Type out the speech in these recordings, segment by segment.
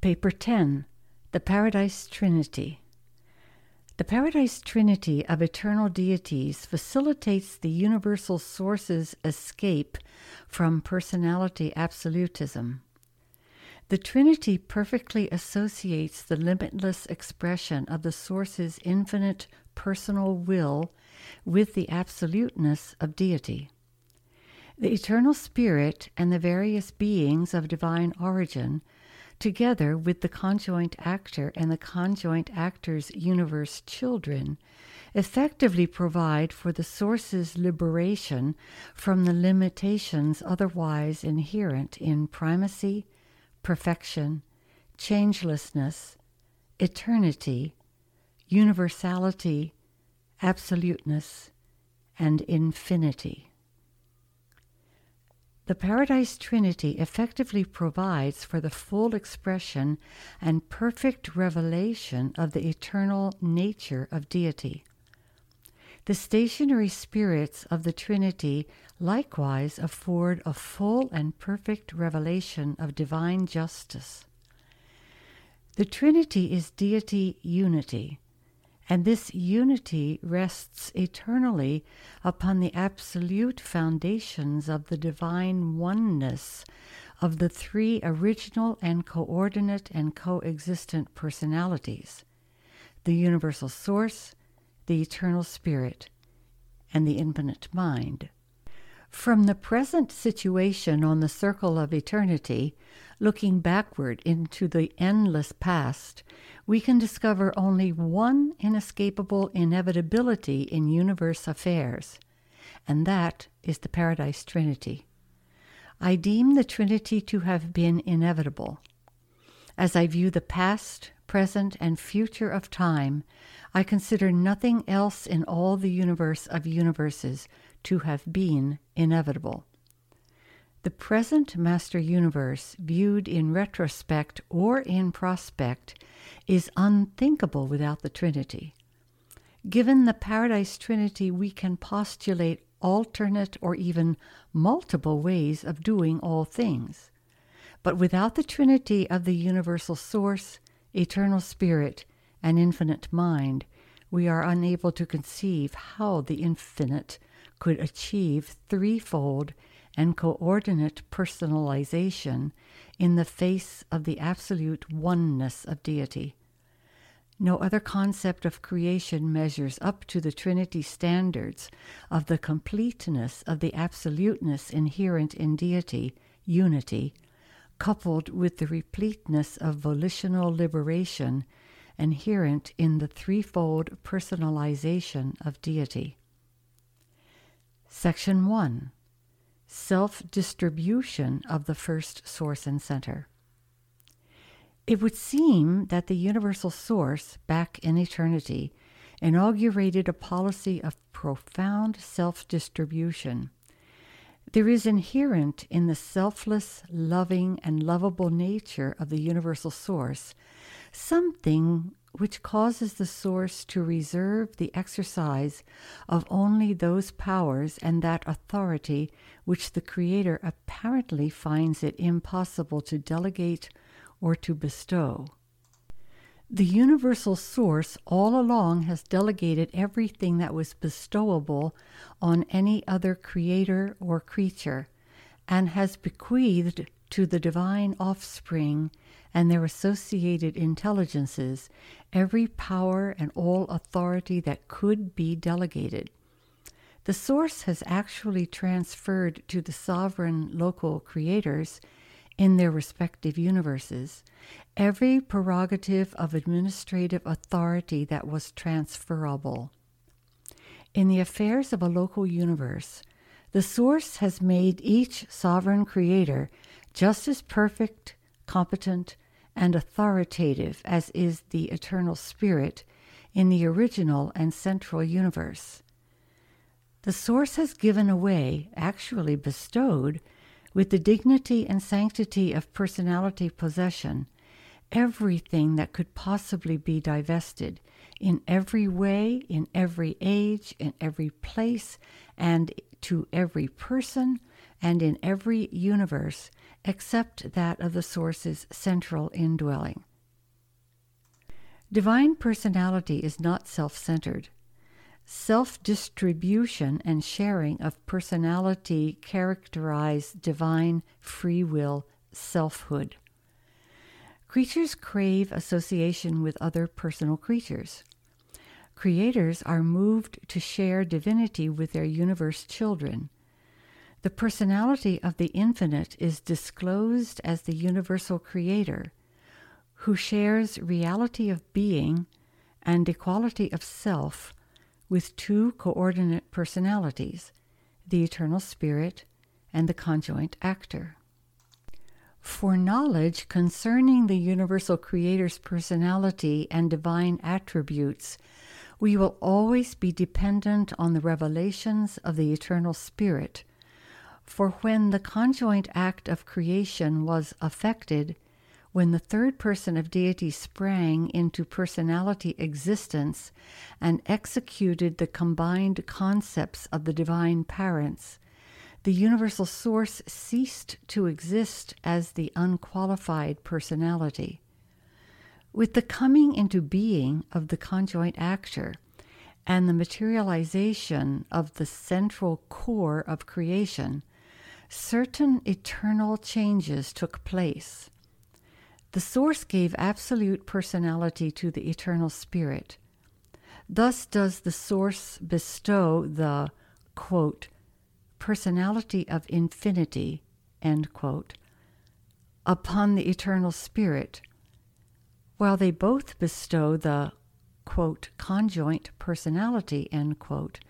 Paper 10 The Paradise Trinity. The Paradise Trinity of eternal deities facilitates the universal source's escape from personality absolutism. The Trinity perfectly associates the limitless expression of the Source's infinite personal will with the absoluteness of deity. The eternal spirit and the various beings of divine origin together with the conjoint actor and the conjoint actor's universe children, effectively provide for the source's liberation from the limitations otherwise inherent in primacy, perfection, changelessness, eternity, universality, absoluteness, and infinity. The Paradise Trinity effectively provides for the full expression and perfect revelation of the eternal nature of deity. The stationary spirits of the Trinity likewise afford a full and perfect revelation of divine justice. The Trinity is deity unity and this unity rests eternally upon the absolute foundations of the divine oneness of the three original and coordinate and coexistent personalities the universal source, the eternal spirit, and the infinite mind. From the present situation on the circle of eternity, looking backward into the endless past, we can discover only one inescapable inevitability in universe affairs, and that is the Paradise Trinity. I deem the Trinity to have been inevitable. As I view the past, present, and future of time, I consider nothing else in all the universe of universes to have been inevitable. The present Master Universe, viewed in retrospect or in prospect, is unthinkable without the Trinity. Given the Paradise Trinity, we can postulate alternate or even multiple ways of doing all things. But without the Trinity of the Universal Source, Eternal Spirit, and Infinite Mind, we are unable to conceive how the infinite could achieve threefold and coordinate personalization in the face of the absolute oneness of deity. No other concept of creation measures up to the Trinity standards of the completeness of the absoluteness inherent in deity, unity, coupled with the repleteness of volitional liberation inherent in the threefold personalization of deity. Section 1 self distribution of the first source and center. It would seem that the universal source, back in eternity, inaugurated a policy of profound self distribution. There is inherent in the selfless, loving, and lovable nature of the universal source something which causes the source to reserve the exercise of only those powers and that authority which the Creator apparently finds it impossible to delegate or to bestow. The universal source all along has delegated everything that was bestowable on any other creator or creature, and has bequeathed to the divine offspring and their associated intelligences every power and all authority that could be delegated. The source has actually transferred to the sovereign local creators in their respective universes every prerogative of administrative authority that was transferable. In the affairs of a local universe, the source has made each sovereign creator just as perfect, competent, and authoritative as is the eternal spirit in the original and central universe. The Source has given away, actually bestowed, with the dignity and sanctity of personality possession, everything that could possibly be divested, in every way, in every age, in every place, and to every person, and in every universe except that of the Source's central indwelling. Divine personality is not self centered. Self distribution and sharing of personality characterize divine free will selfhood. Creatures crave association with other personal creatures. Creators are moved to share divinity with their universe children. The personality of the infinite is disclosed as the universal creator, who shares reality of being and equality of self with two coordinate personalities, the eternal spirit and the conjoint actor. For knowledge concerning the universal creator's personality and divine attributes, we will always be dependent on the revelations of the eternal spirit. For when the conjoint act of creation was effected, when the third person of deity sprang into personality existence and executed the combined concepts of the divine parents, the universal source ceased to exist as the unqualified personality. With the coming into being of the conjoint actor and the materialization of the central core of creation, certain eternal changes took place. The Source gave absolute personality to the eternal Spirit. Thus does the Source bestow the, quote, personality of infinity, end quote, upon the eternal spirit, while they both bestow the, quote, conjoint personality, end quote,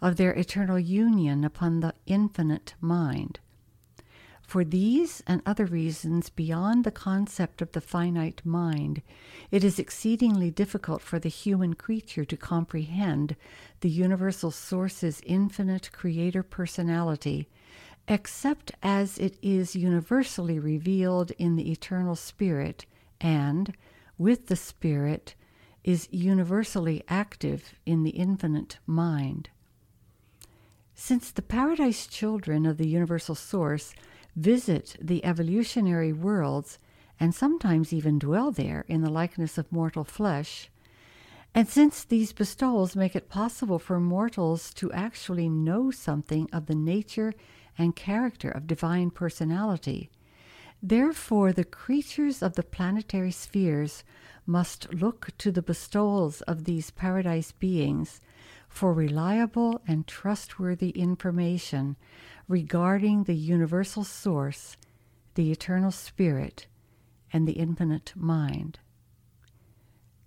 of their eternal union upon the infinite mind. For these and other reasons beyond the concept of the finite mind, it is exceedingly difficult for the human creature to comprehend the universal source's infinite creator personality, except as it is universally revealed in the eternal spirit and, with the spirit, is universally active in the infinite mind. Since the paradise children of the universal source visit the evolutionary worlds, and sometimes even dwell there in the likeness of mortal flesh. And since these bestowals make it possible for mortals to actually know something of the nature and character of divine personality, therefore the creatures of the planetary spheres must look to the bestowals of these paradise beings for reliable and trustworthy information regarding the universal source, the eternal spirit, and the infinite mind.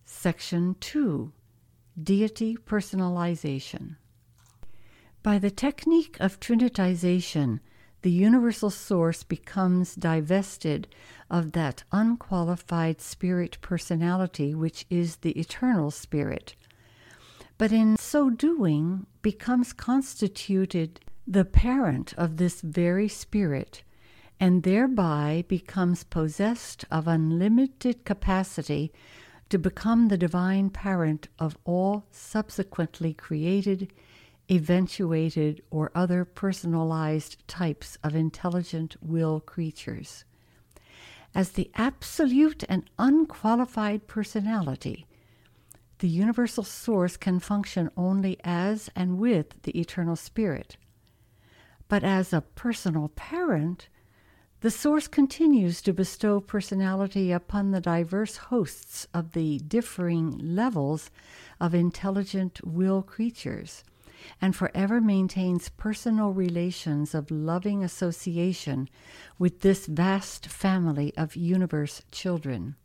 Section 2 Deity Personalization. By the technique of trinitization, the universal source becomes divested of that unqualified spirit personality which is the eternal spirit, but in so doing becomes constituted the parent of this very spirit, and thereby becomes possessed of unlimited capacity to become the divine parent of all subsequently created, eventuated, or other personalized types of intelligent will creatures. As the absolute and unqualified personality, the universal source can function only as and with the eternal spirit. But as a personal parent, the Source continues to bestow personality upon the diverse hosts of the differing levels of intelligent will creatures, and forever maintains personal relations of loving association with this vast family of universe children.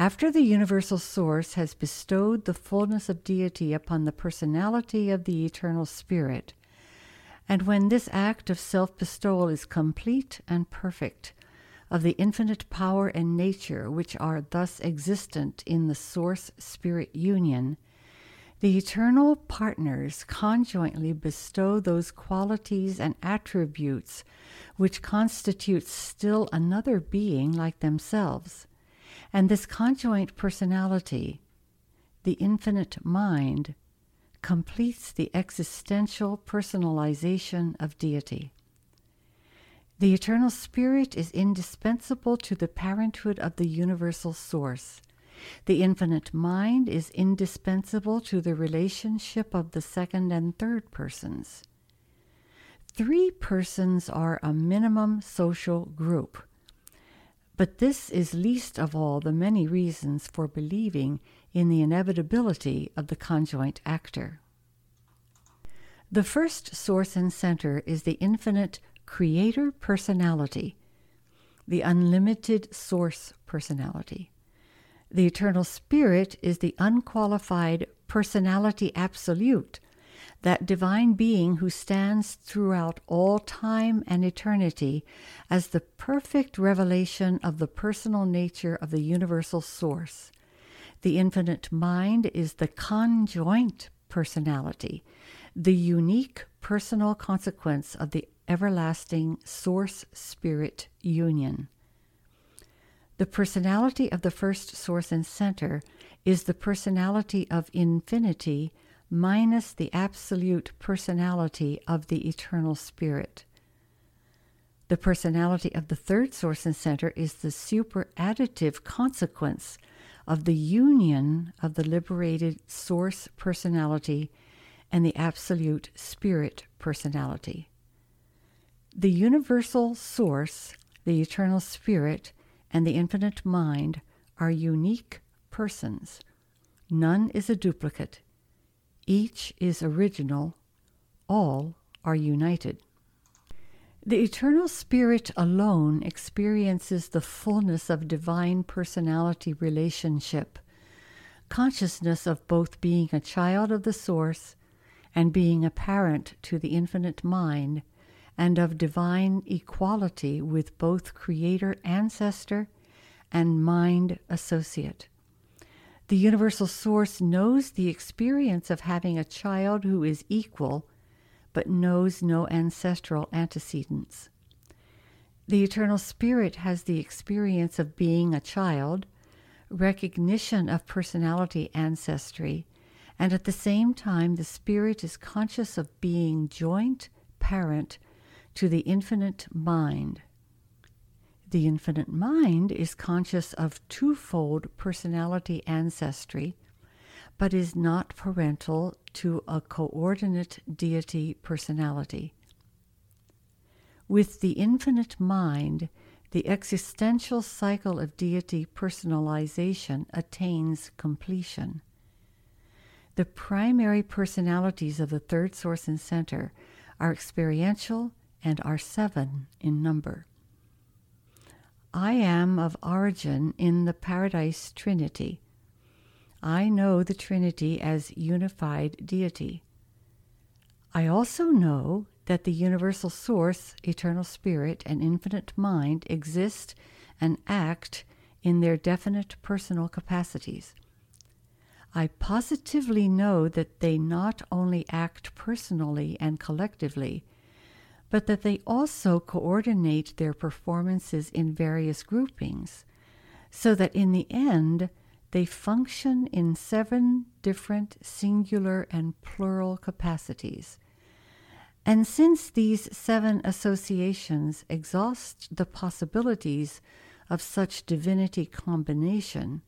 After the universal source has bestowed the fullness of deity upon the personality of the eternal spirit, and when this act of self bestowal is complete and perfect, of the infinite power and nature which are thus existent in the Source Spirit union, the eternal partners conjointly bestow those qualities and attributes which constitute still another being like themselves. And this conjoint personality, the infinite mind, completes the existential personalization of deity. The eternal spirit is indispensable to the parenthood of the universal source. The infinite mind is indispensable to the relationship of the second and third persons. Three persons are a minimum social group. But this is least of all the many reasons for believing in the inevitability of the conjoint actor. The first source and center is the infinite creator personality, the unlimited source personality. The eternal spirit is the unqualified personality absolute, that divine being who stands throughout all time and eternity as the perfect revelation of the personal nature of the universal source. The infinite mind is the conjoint personality, the unique personal consequence of the everlasting source spirit union. The personality of the first source and center is the personality of infinity minus the absolute personality of the eternal spirit. The personality of the third source and center is the superadditive consequence of the union of the liberated source personality and the absolute spirit personality. The universal source, the eternal spirit, and the infinite mind are unique persons. None is a duplicate. Each is original. All are united. The eternal spirit alone experiences the fullness of divine personality relationship, consciousness of both being a child of the source and being a parent to the infinite mind, and of divine equality with both creator ancestor and mind associate. The universal source knows the experience of having a child who is equal, but knows no ancestral antecedents. The eternal spirit has the experience of being a child, recognition of personality ancestry, and at the same time, the spirit is conscious of being joint parent to the infinite mind. The infinite mind is conscious of twofold personality ancestry, but is not parental to a coordinate deity personality. With the infinite mind, the existential cycle of deity personalization attains completion. The primary personalities of the third source and center are experiential and are seven in number. I am of origin in the Paradise Trinity. I know the Trinity as unified deity. I also know that the universal source, eternal spirit, and infinite mind exist and act in their definite personal capacities. I positively know that they not only act personally and collectively, but that they also coordinate their performances in various groupings, so that in the end they function in seven different singular and plural capacities. And since these seven associations exhaust the possibilities of such divinity combination,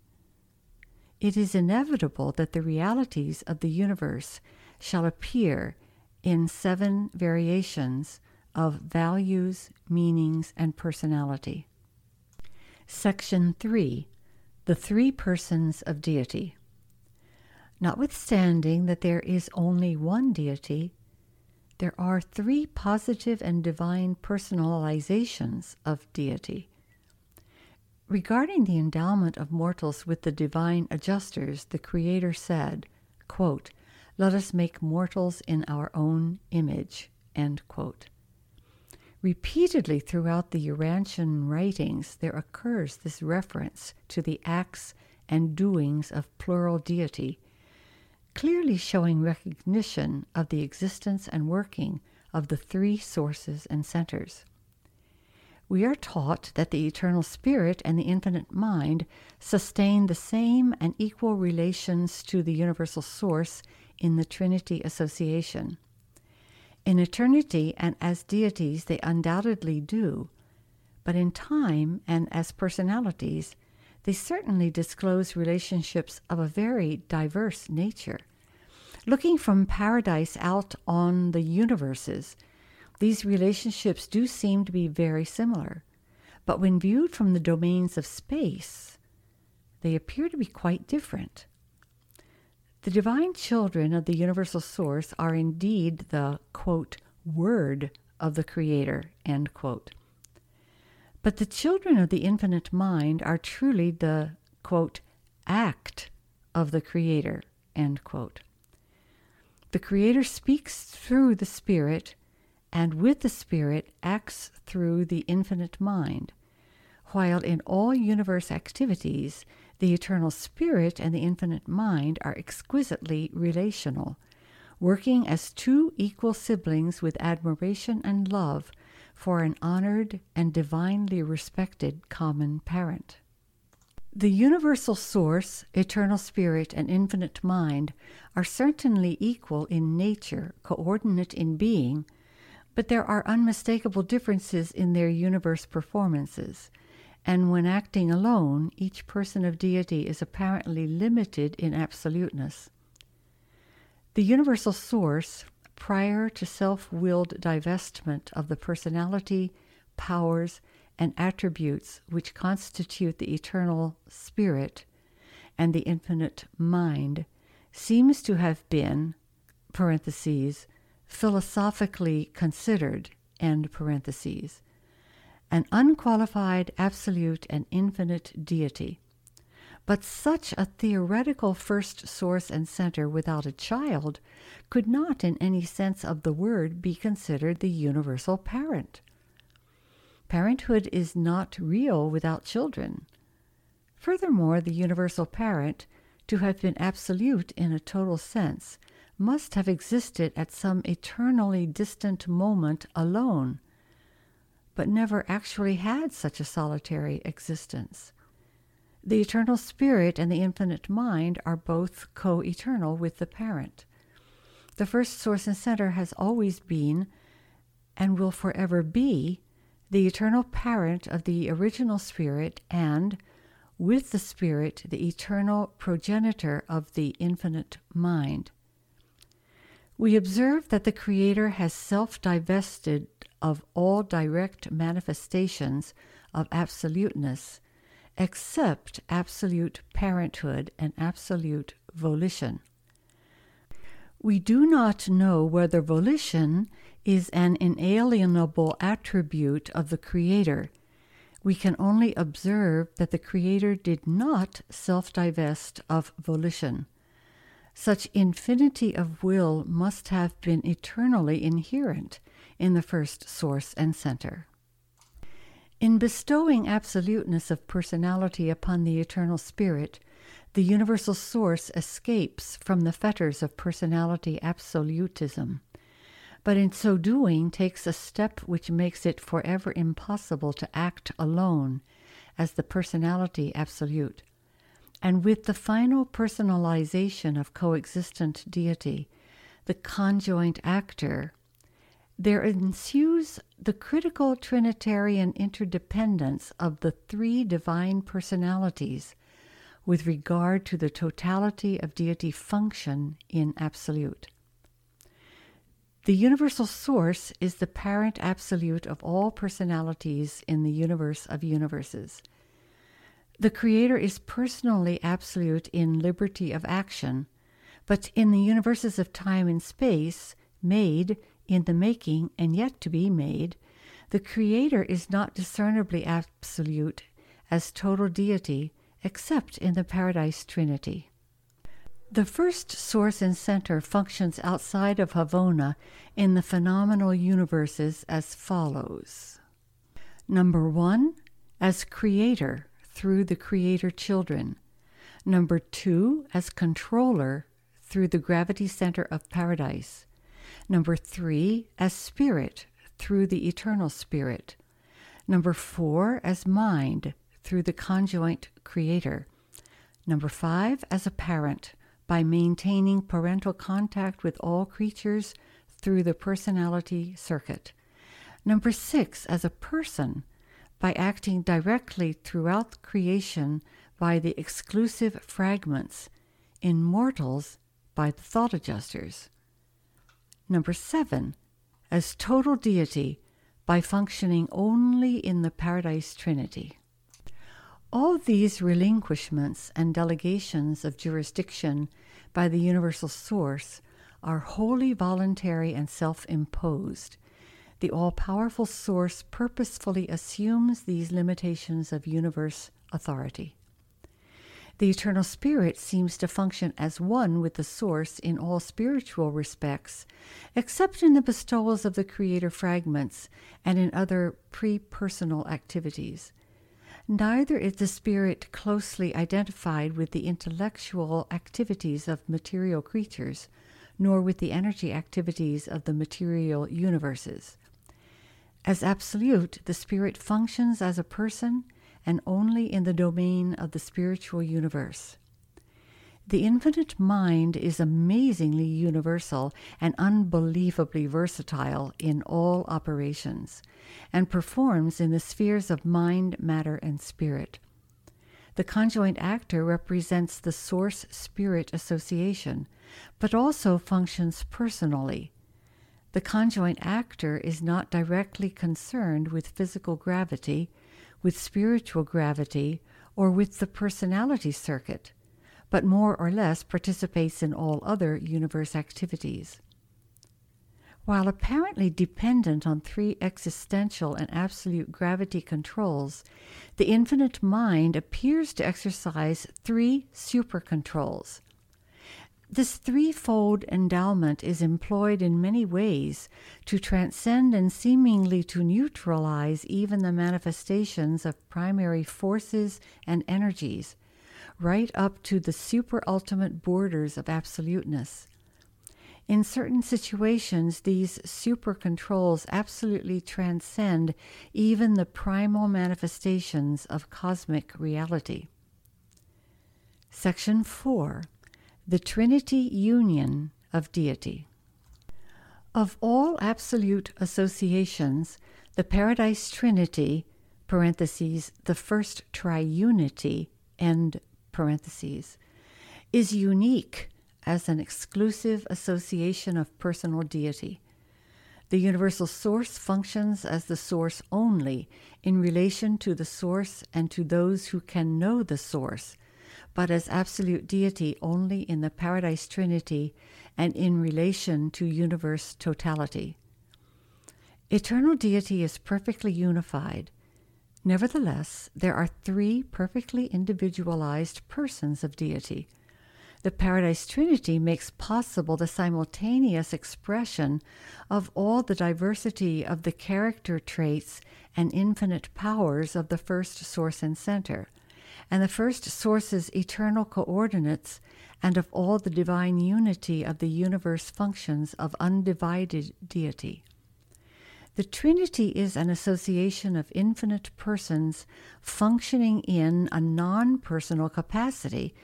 it is inevitable that the realities of the universe shall appear in seven variations of values, meanings, and personality. Section 3 The Three Persons of Deity. Notwithstanding that there is only one deity, there are three positive and divine personalizations of deity. Regarding the endowment of mortals with the divine adjusters, the Creator said, quote, Let us make mortals in our own image. Repeatedly throughout the Urantian writings, there occurs this reference to the acts and doings of plural deity, clearly showing recognition of the existence and working of the three sources and centers we are taught that the eternal spirit and the infinite mind sustain the same and equal relations to the universal source in the Trinity association. In eternity and as deities, they undoubtedly do, but in time and as personalities, they certainly disclose relationships of a very diverse nature. Looking from paradise out on the universes, these relationships do seem to be very similar, but when viewed from the domains of space, they appear to be quite different. The divine children of the universal source are indeed the, quote, word of the Creator, end quote. But the children of the infinite mind are truly the, quote, act of the Creator, end quote. The Creator speaks through the Spirit, and with the Spirit acts through the infinite mind, while in all universe activities, the eternal Spirit and the infinite mind are exquisitely relational, working as two equal siblings with admiration and love for an honored and divinely respected common parent. The universal source, eternal spirit, and infinite mind are certainly equal in nature, coordinate in being, but there are unmistakable differences in their universe performances, and when acting alone, each person of deity is apparently limited in absoluteness. The universal source, prior to self willed divestment of the personality, powers, and attributes which constitute the eternal spirit and the infinite mind, seems to have been, philosophically considered, an unqualified, absolute, and infinite deity. But such a theoretical first source and center without a child could not, in any sense of the word, be considered the universal parent. Parenthood is not real without children. Furthermore, the universal parent, to have been absolute in a total sense, must have existed at some eternally distant moment alone, but never actually had such a solitary existence. The eternal spirit and the infinite mind are both co eternal with the parent. The first source and center has always been and will forever be the eternal parent of the original spirit and, with the spirit, the eternal progenitor of the infinite mind. We observe that the Creator has self divested of all direct manifestations of absoluteness except absolute parenthood and absolute volition. We do not know whether volition is an inalienable attribute of the Creator. We can only observe that the Creator did not self divest of volition. Such infinity of will must have been eternally inherent in the first source and center. In bestowing absoluteness of personality upon the eternal spirit, the universal source escapes from the fetters of personality absolutism, but in so doing takes a step which makes it forever impossible to act alone as the personality absolute. And with the final personalization of coexistent deity, the conjoint actor there ensues the critical Trinitarian interdependence of the three divine personalities with regard to the totality of deity function in absolute. The universal source is the parent absolute of all personalities in the universe of universes. The Creator is personally absolute in liberty of action, but in the universes of time and space, made in the making and yet to be made, the Creator is not discernibly absolute as total deity except in the Paradise Trinity. The first source and center functions outside of Havona in the phenomenal universes as follows. Number one, as creator through the creator children. Number two, as controller through the gravity center of paradise. Number three, as spirit through the eternal spirit. Number four, as mind through the conjoint creator. Number five, as a parent, by maintaining parental contact with all creatures through the personality circuit. Number six, as a person, by acting directly throughout creation by the exclusive fragments, in mortals by the thought adjusters. Number seven, as total deity by functioning only in the Paradise Trinity. All these relinquishments and delegations of jurisdiction by the universal source are wholly voluntary and self imposed. The all powerful source purposefully assumes these limitations of universe authority. The eternal spirit seems to function as one with the source in all spiritual respects, except in the bestowals of the creator fragments and in other pre personal activities. Neither is the spirit closely identified with the intellectual activities of material creatures, nor with the energy activities of the material universes. As absolute, the spirit functions as a person and only in the domain of the spiritual universe. The infinite mind is amazingly universal and unbelievably versatile in all operations, and performs in the spheres of mind, matter, and spirit. The conjoint actor represents the source spirit association, but also functions personally. The conjoint actor is not directly concerned with physical gravity, with spiritual gravity, or with the personality circuit but more or less participates in all other universe activities. While apparently dependent on three existential and absolute gravity controls, the infinite mind appears to exercise three super controls. This threefold endowment is employed in many ways to transcend and seemingly to neutralize even the manifestations of primary forces and energies, right up to the super ultimate borders of absoluteness. In certain situations, these super controls absolutely transcend even the primal manifestations of cosmic reality. Section 4 The Trinity Union of Deity. Of all absolute associations, the Paradise Trinity, parentheses, the first triunity, end parentheses, is unique as an exclusive association of personal deity. The universal source functions as the source only in relation to the source and to those who can know the source, but as absolute deity only in the Paradise Trinity and in relation to universe totality. Eternal deity is perfectly unified Nevertheless, there are three perfectly individualized persons of deity. The Paradise Trinity makes possible the simultaneous expression of all the diversity of the character traits and infinite powers of the first source and center, and the first source's eternal coordinates, and of all the divine unity of the universe functions of undivided deity. The Trinity is an association of infinite persons functioning in a non personal capacity,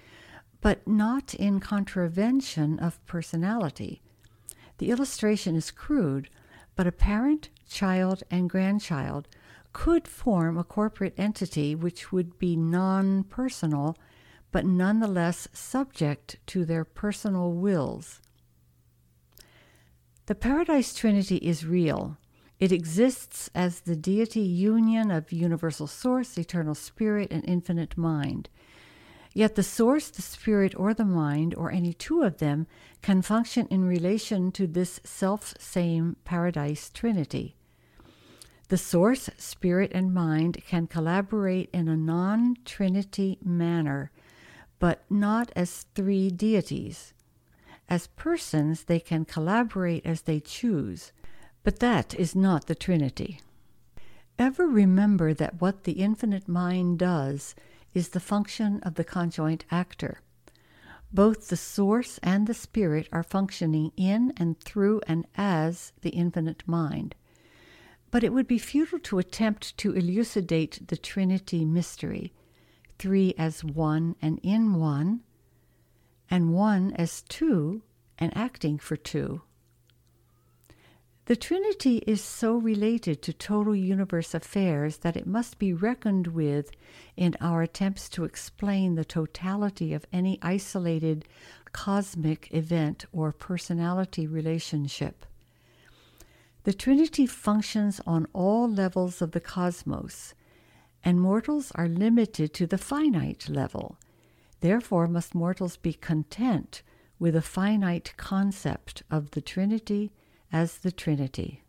but not in contravention of personality. The illustration is crude, but a parent, child, and grandchild could form a corporate entity which would be non personal, but nonetheless subject to their personal wills. The Paradise Trinity is real it exists as the deity union of universal source, eternal spirit, and infinite mind. Yet the source, the spirit, or the mind, or any two of them, can function in relation to this self same paradise trinity. The source, spirit, and mind can collaborate in a non trinity manner, but not as three deities. As persons, they can collaborate as they choose. But that is not the Trinity. Ever remember that what the infinite mind does is the function of the conjoint actor. Both the source and the spirit are functioning in and through and as the infinite mind. But it would be futile to attempt to elucidate the Trinity mystery, three as one and in one, and one as two and acting for two. The Trinity is so related to total universe affairs that it must be reckoned with in our attempts to explain the totality of any isolated cosmic event or personality relationship. The Trinity functions on all levels of the cosmos, and mortals are limited to the finite level. Therefore, must mortals be content with a finite concept of the Trinity as the Trinity.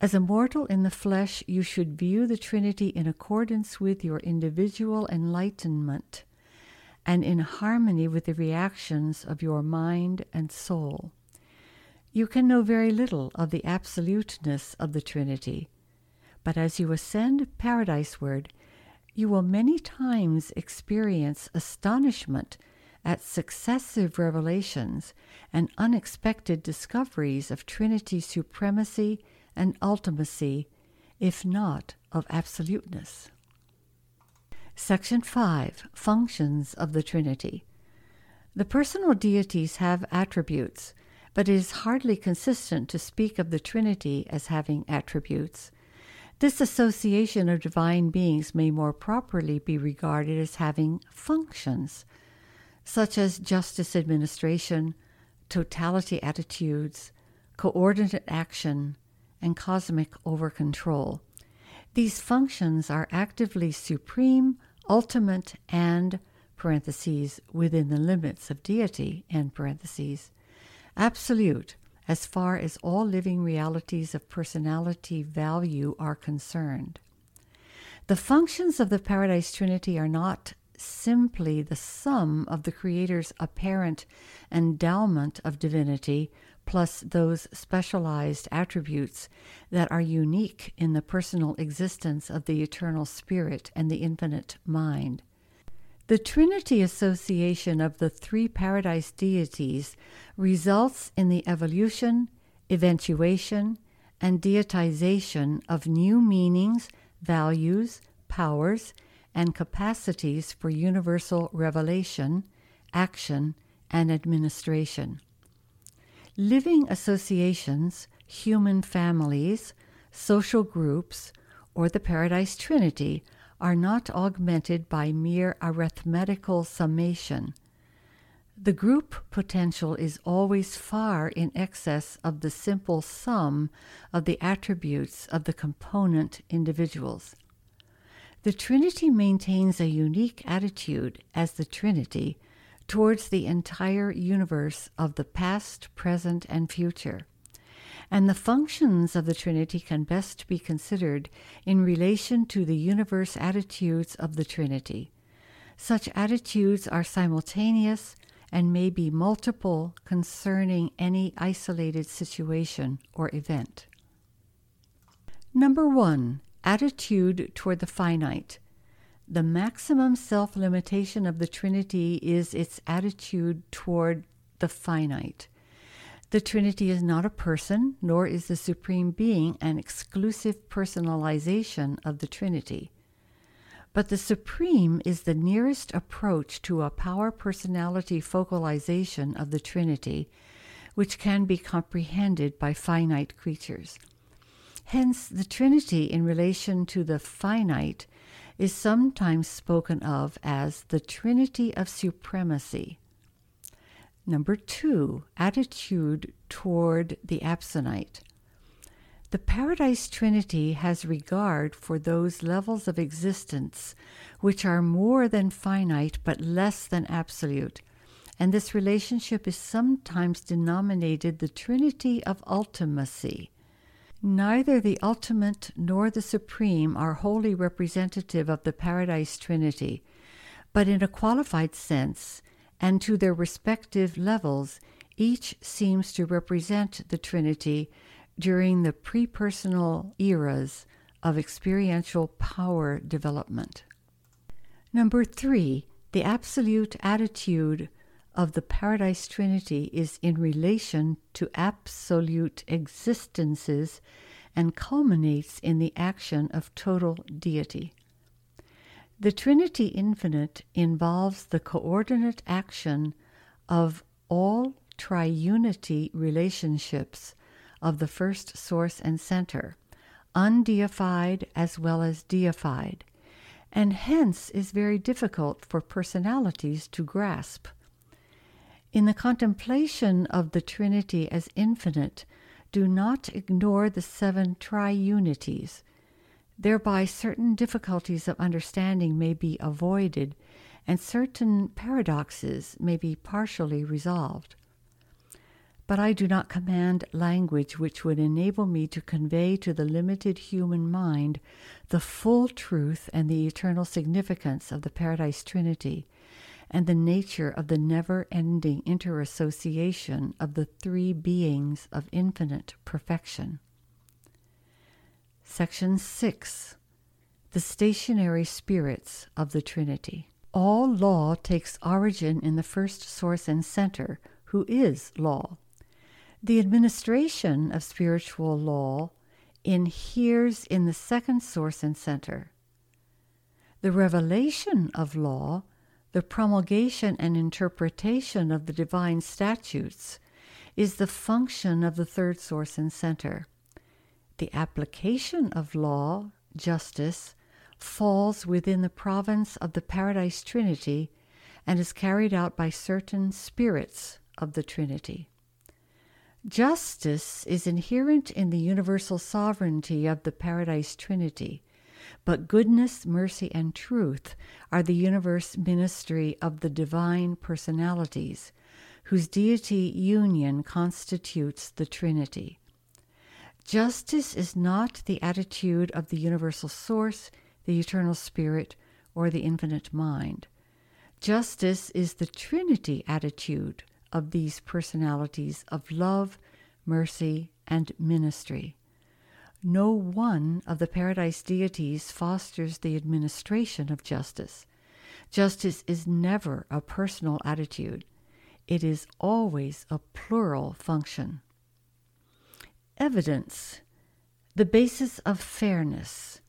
As a mortal in the flesh, you should view the Trinity in accordance with your individual enlightenment and in harmony with the reactions of your mind and soul. You can know very little of the absoluteness of the Trinity, but as you ascend paradiseward, you will many times experience astonishment at successive revelations and unexpected discoveries of Trinity supremacy and ultimacy, if not of absoluteness. Section 5 Functions of the Trinity. The personal deities have attributes, but it is hardly consistent to speak of the Trinity as having attributes. This association of divine beings may more properly be regarded as having functions such as justice administration, totality attitudes, coordinate action, and cosmic over control. These functions are actively supreme, ultimate, and within the limits of deity absolute as far as all living realities of personality value are concerned. The functions of the Paradise Trinity are not simply the sum of the Creator's apparent endowment of divinity plus those specialized attributes that are unique in the personal existence of the eternal Spirit and the infinite mind. The Trinity association of the three paradise deities results in the evolution, eventuation, and deitization of new meanings, values, powers, and capacities for universal revelation, action, and administration. Living associations, human families, social groups, or the Paradise Trinity are not augmented by mere arithmetical summation. The group potential is always far in excess of the simple sum of the attributes of the component individuals. The Trinity maintains a unique attitude as the Trinity towards the entire universe of the past, present, and future. And the functions of the Trinity can best be considered in relation to the universe attitudes of the Trinity. Such attitudes are simultaneous and may be multiple concerning any isolated situation or event. Number one, attitude toward the finite. The maximum self limitation of the Trinity is its attitude toward the finite. The Trinity is not a person, nor is the Supreme Being an exclusive personalization of the Trinity. But the Supreme is the nearest approach to a power personality focalization of the Trinity, which can be comprehended by finite creatures. Hence, the Trinity in relation to the finite is sometimes spoken of as the Trinity of Supremacy. Number two, attitude toward the absonite. The Paradise Trinity has regard for those levels of existence which are more than finite but less than absolute, and this relationship is sometimes denominated the Trinity of Ultimacy. Neither the ultimate nor the supreme are wholly representative of the Paradise Trinity, but in a qualified sense, and to their respective levels, each seems to represent the Trinity during the pre personal eras of experiential power development. Number three, the absolute attitude of the Paradise Trinity is in relation to absolute existences and culminates in the action of total deity. The Trinity Infinite involves the coordinate action of all triunity relationships of the first source and center, undeified as well as deified, and hence is very difficult for personalities to grasp. In the contemplation of the Trinity as infinite, do not ignore the seven triunities. Thereby, certain difficulties of understanding may be avoided, and certain paradoxes may be partially resolved. But I do not command language which would enable me to convey to the limited human mind the full truth and the eternal significance of the Paradise Trinity and the nature of the never ending interassociation of the three beings of infinite perfection. Section 6 The Stationary Spirits of the Trinity. All law takes origin in the first source and center, who is law. The administration of spiritual law inheres in the second source and center. The revelation of law the promulgation and interpretation of the divine statutes is the function of the third source and center. The application of law, justice, falls within the province of the Paradise Trinity and is carried out by certain spirits of the Trinity. Justice is inherent in the universal sovereignty of the Paradise Trinity but goodness, mercy, and truth are the universe ministry of the divine personalities, whose deity union constitutes the Trinity. Justice is not the attitude of the universal source, the eternal spirit, or the infinite mind. Justice is the Trinity attitude of these personalities of love, mercy, and ministry. No one of the paradise deities fosters the administration of justice. Justice is never a personal attitude, it is always a plural function. Evidence the basis of fairness,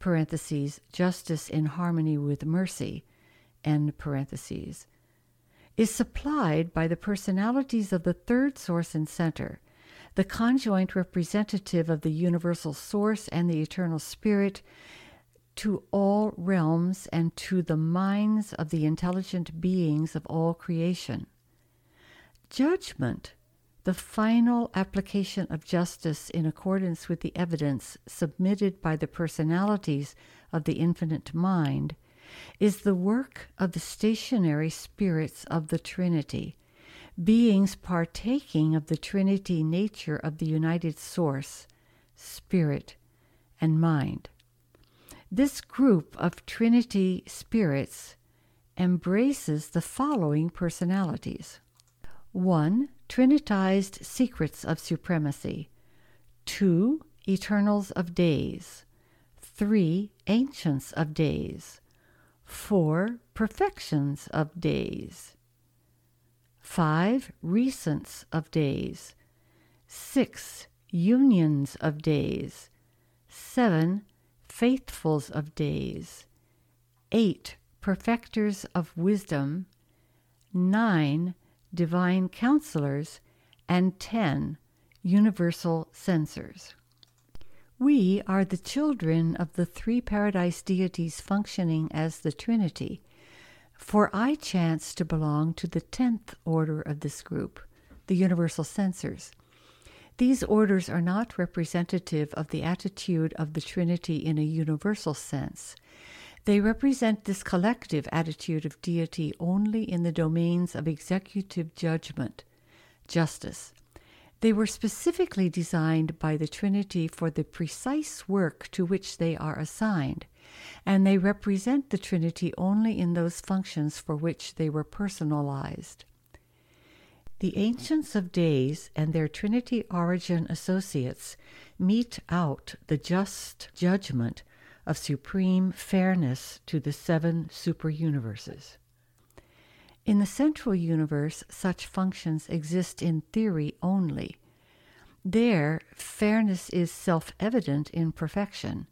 parentheses, justice in harmony with mercy, end parentheses, is supplied by the personalities of the third source and center the conjoint representative of the universal source and the eternal spirit to all realms and to the minds of the intelligent beings of all creation. Judgment, the final application of justice in accordance with the evidence submitted by the personalities of the infinite mind, is the work of the stationary spirits of the Trinity beings partaking of the Trinity nature of the united source, spirit, and mind. This group of Trinity spirits embraces the following personalities 1. Trinitized secrets of supremacy, 2. Eternals of days, 3. Ancients of days, 4. Perfections of days, 5. Recents of days. 6. Unions of days. 7. Faithfuls of days. 8. Perfectors of wisdom. 9. Divine counselors. And 10. Universal censors. We are the children of the three paradise deities functioning as the Trinity for I chance to belong to the tenth order of this group, the universal censors. These orders are not representative of the attitude of the Trinity in a universal sense. They represent this collective attitude of deity only in the domains of executive judgment, justice. They were specifically designed by the Trinity for the precise work to which they are assigned and they represent the Trinity only in those functions for which they were personalized. The Ancients of Days and their Trinity origin associates mete out the just judgment of supreme fairness to the seven superuniverses. In the central universe, such functions exist in theory only. There, fairness is self evident in perfection,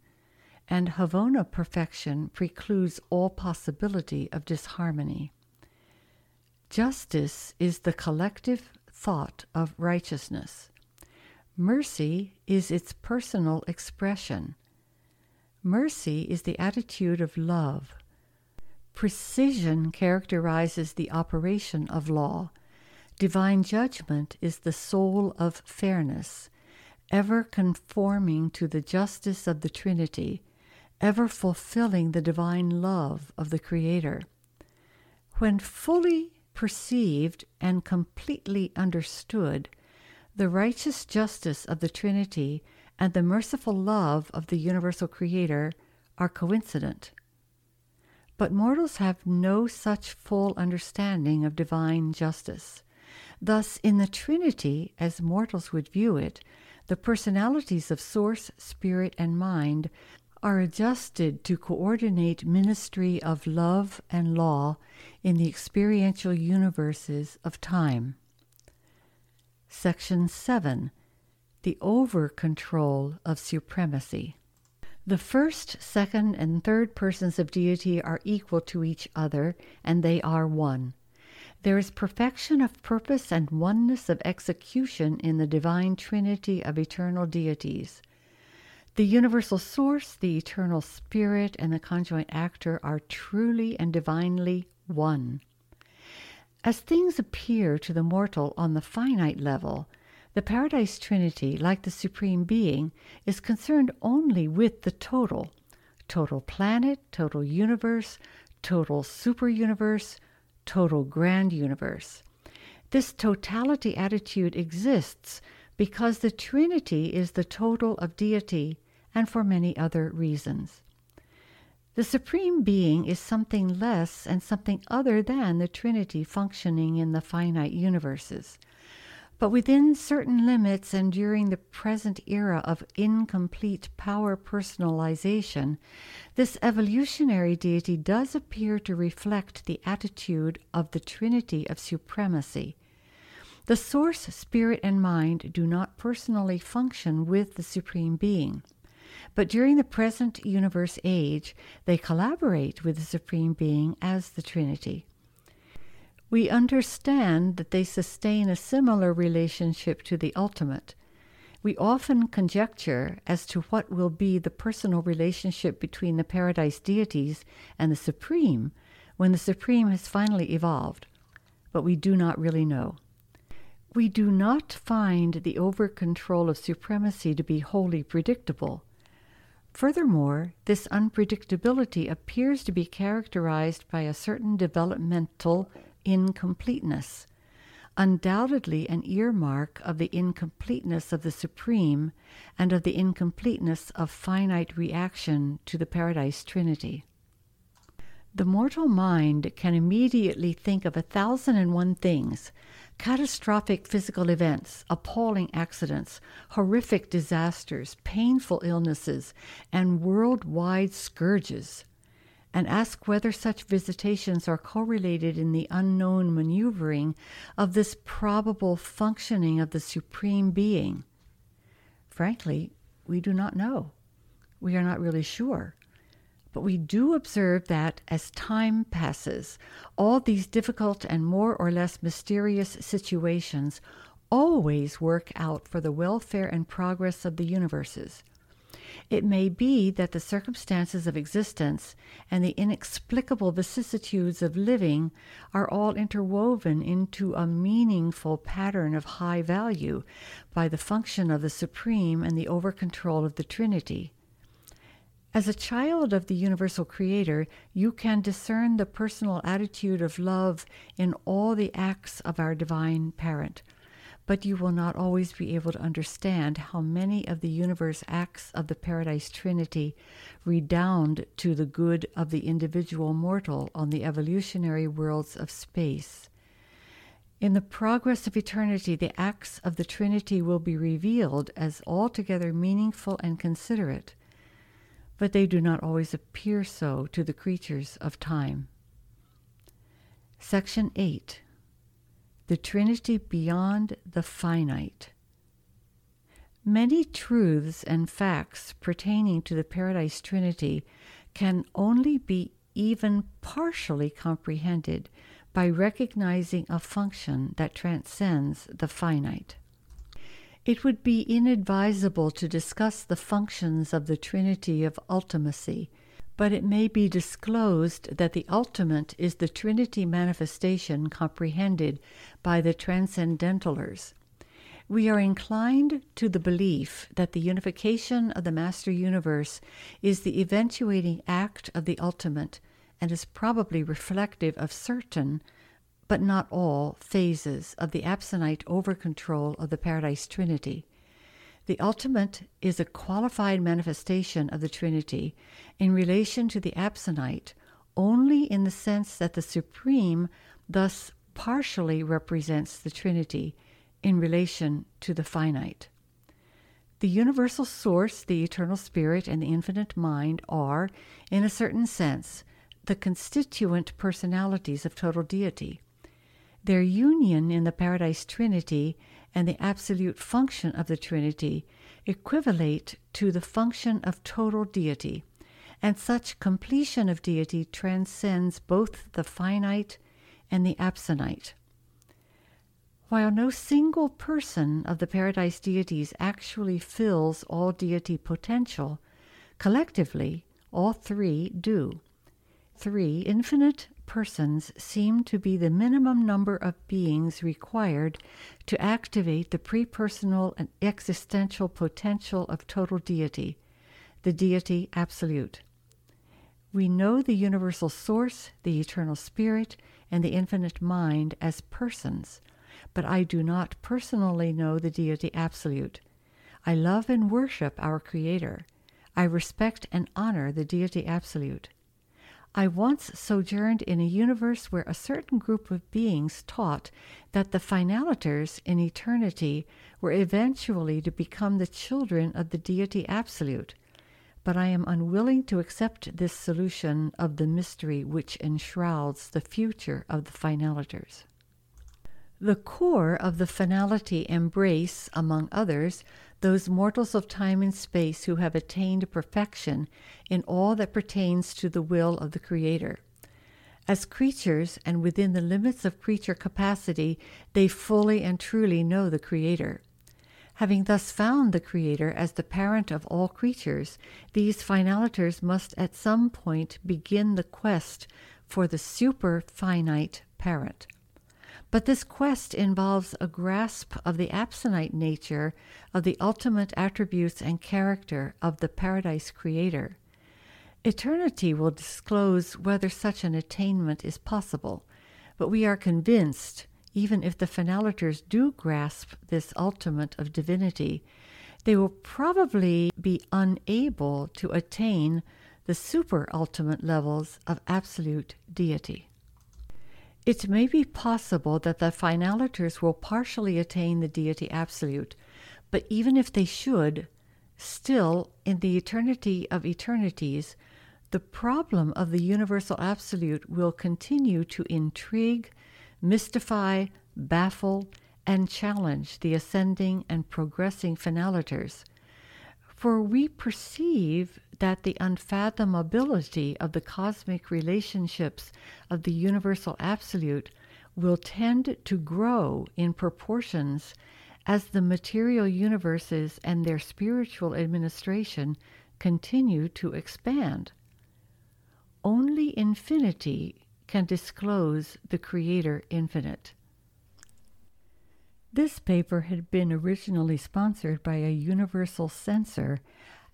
and Havona perfection precludes all possibility of disharmony. Justice is the collective thought of righteousness. Mercy is its personal expression. Mercy is the attitude of love. Precision characterizes the operation of law. Divine judgment is the soul of fairness, ever conforming to the justice of the Trinity, ever fulfilling the divine love of the Creator. When fully perceived and completely understood, the righteous justice of the Trinity and the merciful love of the universal Creator are coincident. But mortals have no such full understanding of divine justice. Thus, in the Trinity, as mortals would view it, the personalities of Source, Spirit, and Mind are adjusted to coordinate ministry of love and law in the experiential universes of time. Section 7 The Over Control of Supremacy. The first, second, and third persons of deity are equal to each other, and they are one. There is perfection of purpose and oneness of execution in the divine trinity of eternal deities. The universal source, the eternal spirit, and the conjoint actor are truly and divinely one. As things appear to the mortal on the finite level, the Paradise Trinity, like the Supreme Being, is concerned only with the total total planet, total universe, total superuniverse, total grand universe. This totality attitude exists because the Trinity is the total of deity and for many other reasons. The Supreme Being is something less and something other than the Trinity functioning in the finite universes. But within certain limits and during the present era of incomplete power personalization, this evolutionary deity does appear to reflect the attitude of the Trinity of supremacy. The source, spirit, and mind do not personally function with the Supreme Being. But during the present universe age, they collaborate with the Supreme Being as the Trinity. We understand that they sustain a similar relationship to the ultimate. We often conjecture as to what will be the personal relationship between the paradise deities and the Supreme when the Supreme has finally evolved, but we do not really know. We do not find the over control of supremacy to be wholly predictable. Furthermore, this unpredictability appears to be characterized by a certain developmental incompleteness, undoubtedly an earmark of the incompleteness of the Supreme and of the incompleteness of finite reaction to the Paradise Trinity. The mortal mind can immediately think of a thousand and one things catastrophic physical events, appalling accidents, horrific disasters, painful illnesses, and worldwide scourges, and ask whether such visitations are correlated in the unknown maneuvering of this probable functioning of the Supreme Being. Frankly, we do not know. We are not really sure. But we do observe that as time passes, all these difficult and more or less mysterious situations always work out for the welfare and progress of the universes. It may be that the circumstances of existence and the inexplicable vicissitudes of living are all interwoven into a meaningful pattern of high value by the function of the Supreme and the over control of the Trinity. As a child of the universal creator, you can discern the personal attitude of love in all the acts of our divine parent. But you will not always be able to understand how many of the universe acts of the Paradise Trinity redound to the good of the individual mortal on the evolutionary worlds of space. In the progress of eternity, the acts of the Trinity will be revealed as altogether meaningful and considerate but they do not always appear so to the creatures of time. Section 8 The Trinity Beyond the Finite. Many truths and facts pertaining to the Paradise Trinity can only be even partially comprehended by recognizing a function that transcends the finite. It would be inadvisable to discuss the functions of the Trinity of ultimacy, but it may be disclosed that the ultimate is the Trinity manifestation comprehended by the transcendentalers. We are inclined to the belief that the unification of the Master Universe is the eventuating act of the ultimate and is probably reflective of certain but not all, phases of the absonite over control of the Paradise Trinity. The ultimate is a qualified manifestation of the Trinity in relation to the absonite only in the sense that the Supreme thus partially represents the Trinity in relation to the finite. The universal source, the eternal spirit, and the infinite mind are, in a certain sense, the constituent personalities of total deity. Their union in the Paradise Trinity and the absolute function of the Trinity equivalate to the function of total deity, and such completion of deity transcends both the finite and the absonite. While no single person of the Paradise deities actually fills all deity potential, collectively all three do. Three infinite persons seem to be the minimum number of beings required to activate the prepersonal and existential potential of total deity, the deity absolute. We know the universal source, the eternal spirit, and the infinite mind as persons, but I do not personally know the deity absolute. I love and worship our Creator. I respect and honor the deity absolute. I once sojourned in a universe where a certain group of beings taught that the finaliters in eternity were eventually to become the children of the deity absolute, but I am unwilling to accept this solution of the mystery which enshrouds the future of the finaliters. The Corps of the finality embrace, among others, those mortals of time and space who have attained perfection in all that pertains to the will of the Creator. As creatures and within the limits of creature capacity, they fully and truly know the Creator. Having thus found the Creator as the parent of all creatures, these finaliters must at some point begin the quest for the super finite parent. But this quest involves a grasp of the absonite nature of the ultimate attributes and character of the paradise creator. Eternity will disclose whether such an attainment is possible, but we are convinced, even if the finaliters do grasp this ultimate of divinity, they will probably be unable to attain the super ultimate levels of absolute deity. It may be possible that the finaliters will partially attain the deity absolute, but even if they should, still, in the eternity of eternities, the problem of the universal absolute will continue to intrigue, mystify, baffle, and challenge the ascending and progressing finaliters. For we perceive that the unfathomability of the cosmic relationships of the universal absolute will tend to grow in proportions as the material universes and their spiritual administration continue to expand. Only infinity can disclose the Creator infinite. This paper had been originally sponsored by a universal censor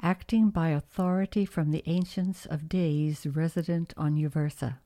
acting by authority from the Ancients of Days resident on Uversa.